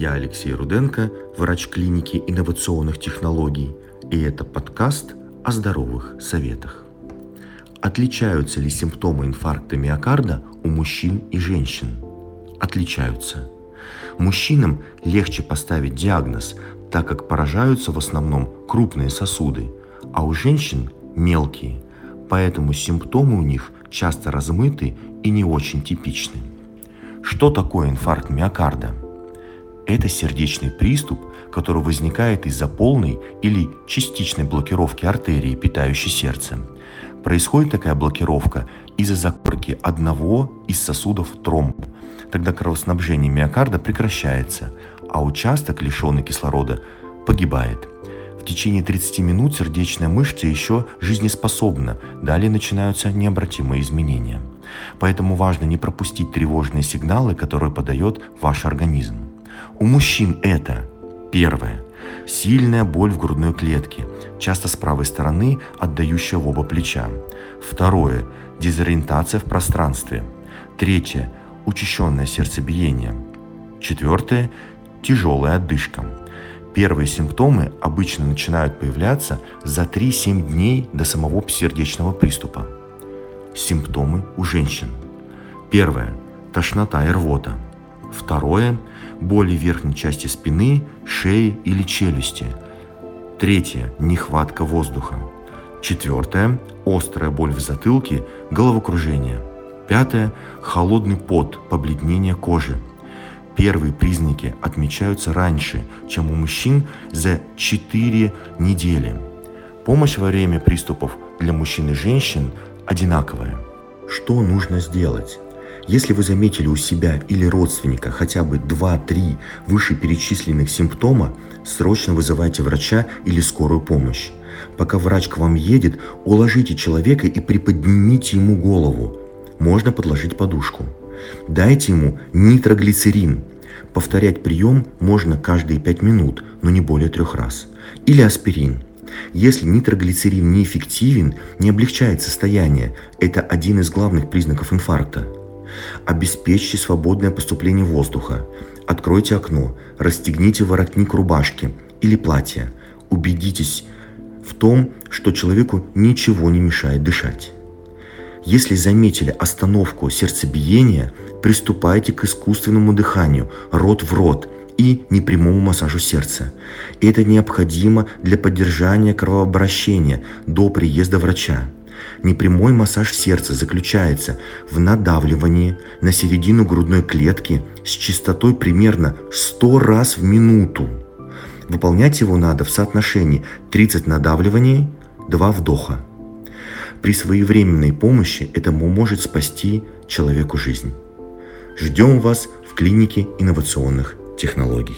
Я Алексей Руденко, врач клиники инновационных технологий, и это подкаст о здоровых советах. Отличаются ли симптомы инфаркта миокарда у мужчин и женщин? Отличаются. Мужчинам легче поставить диагноз, так как поражаются в основном крупные сосуды, а у женщин мелкие, поэтому симптомы у них часто размыты и не очень типичны. Что такое инфаркт миокарда? Это сердечный приступ, который возникает из-за полной или частичной блокировки артерии, питающей сердце. Происходит такая блокировка из-за закупорки одного из сосудов тромб. Тогда кровоснабжение миокарда прекращается, а участок, лишенный кислорода, погибает. В течение 30 минут сердечная мышца еще жизнеспособна, далее начинаются необратимые изменения. Поэтому важно не пропустить тревожные сигналы, которые подает ваш организм. У мужчин это первое – сильная боль в грудной клетке, часто с правой стороны, отдающая в оба плеча. Второе – дезориентация в пространстве. Третье – учащенное сердцебиение. Четвертое – тяжелая отдышка. Первые симптомы обычно начинают появляться за 3-7 дней до самого сердечного приступа. Симптомы у женщин. Первое – тошнота и рвота. Второе – боли в верхней части спины, шеи или челюсти. Третье – нехватка воздуха. Четвертое – острая боль в затылке, головокружение. Пятое – холодный пот, побледнение кожи. Первые признаки отмечаются раньше, чем у мужчин за 4 недели. Помощь во время приступов для мужчин и женщин одинаковая. Что нужно сделать? Если вы заметили у себя или родственника хотя бы 2-3 вышеперечисленных симптома, срочно вызывайте врача или скорую помощь. Пока врач к вам едет, уложите человека и приподнимите ему голову. Можно подложить подушку. Дайте ему нитроглицерин. Повторять прием можно каждые 5 минут, но не более трех раз. Или аспирин – если нитроглицерин неэффективен, не облегчает состояние, это один из главных признаков инфаркта. Обеспечьте свободное поступление воздуха. Откройте окно, расстегните воротник рубашки или платья. Убедитесь в том, что человеку ничего не мешает дышать. Если заметили остановку сердцебиения, приступайте к искусственному дыханию, рот в рот – и непрямому массажу сердца. Это необходимо для поддержания кровообращения до приезда врача. Непрямой массаж сердца заключается в надавливании на середину грудной клетки с частотой примерно 100 раз в минуту. Выполнять его надо в соотношении 30 надавливаний, 2 вдоха. При своевременной помощи это может спасти человеку жизнь. Ждем вас в клинике инновационных технологий.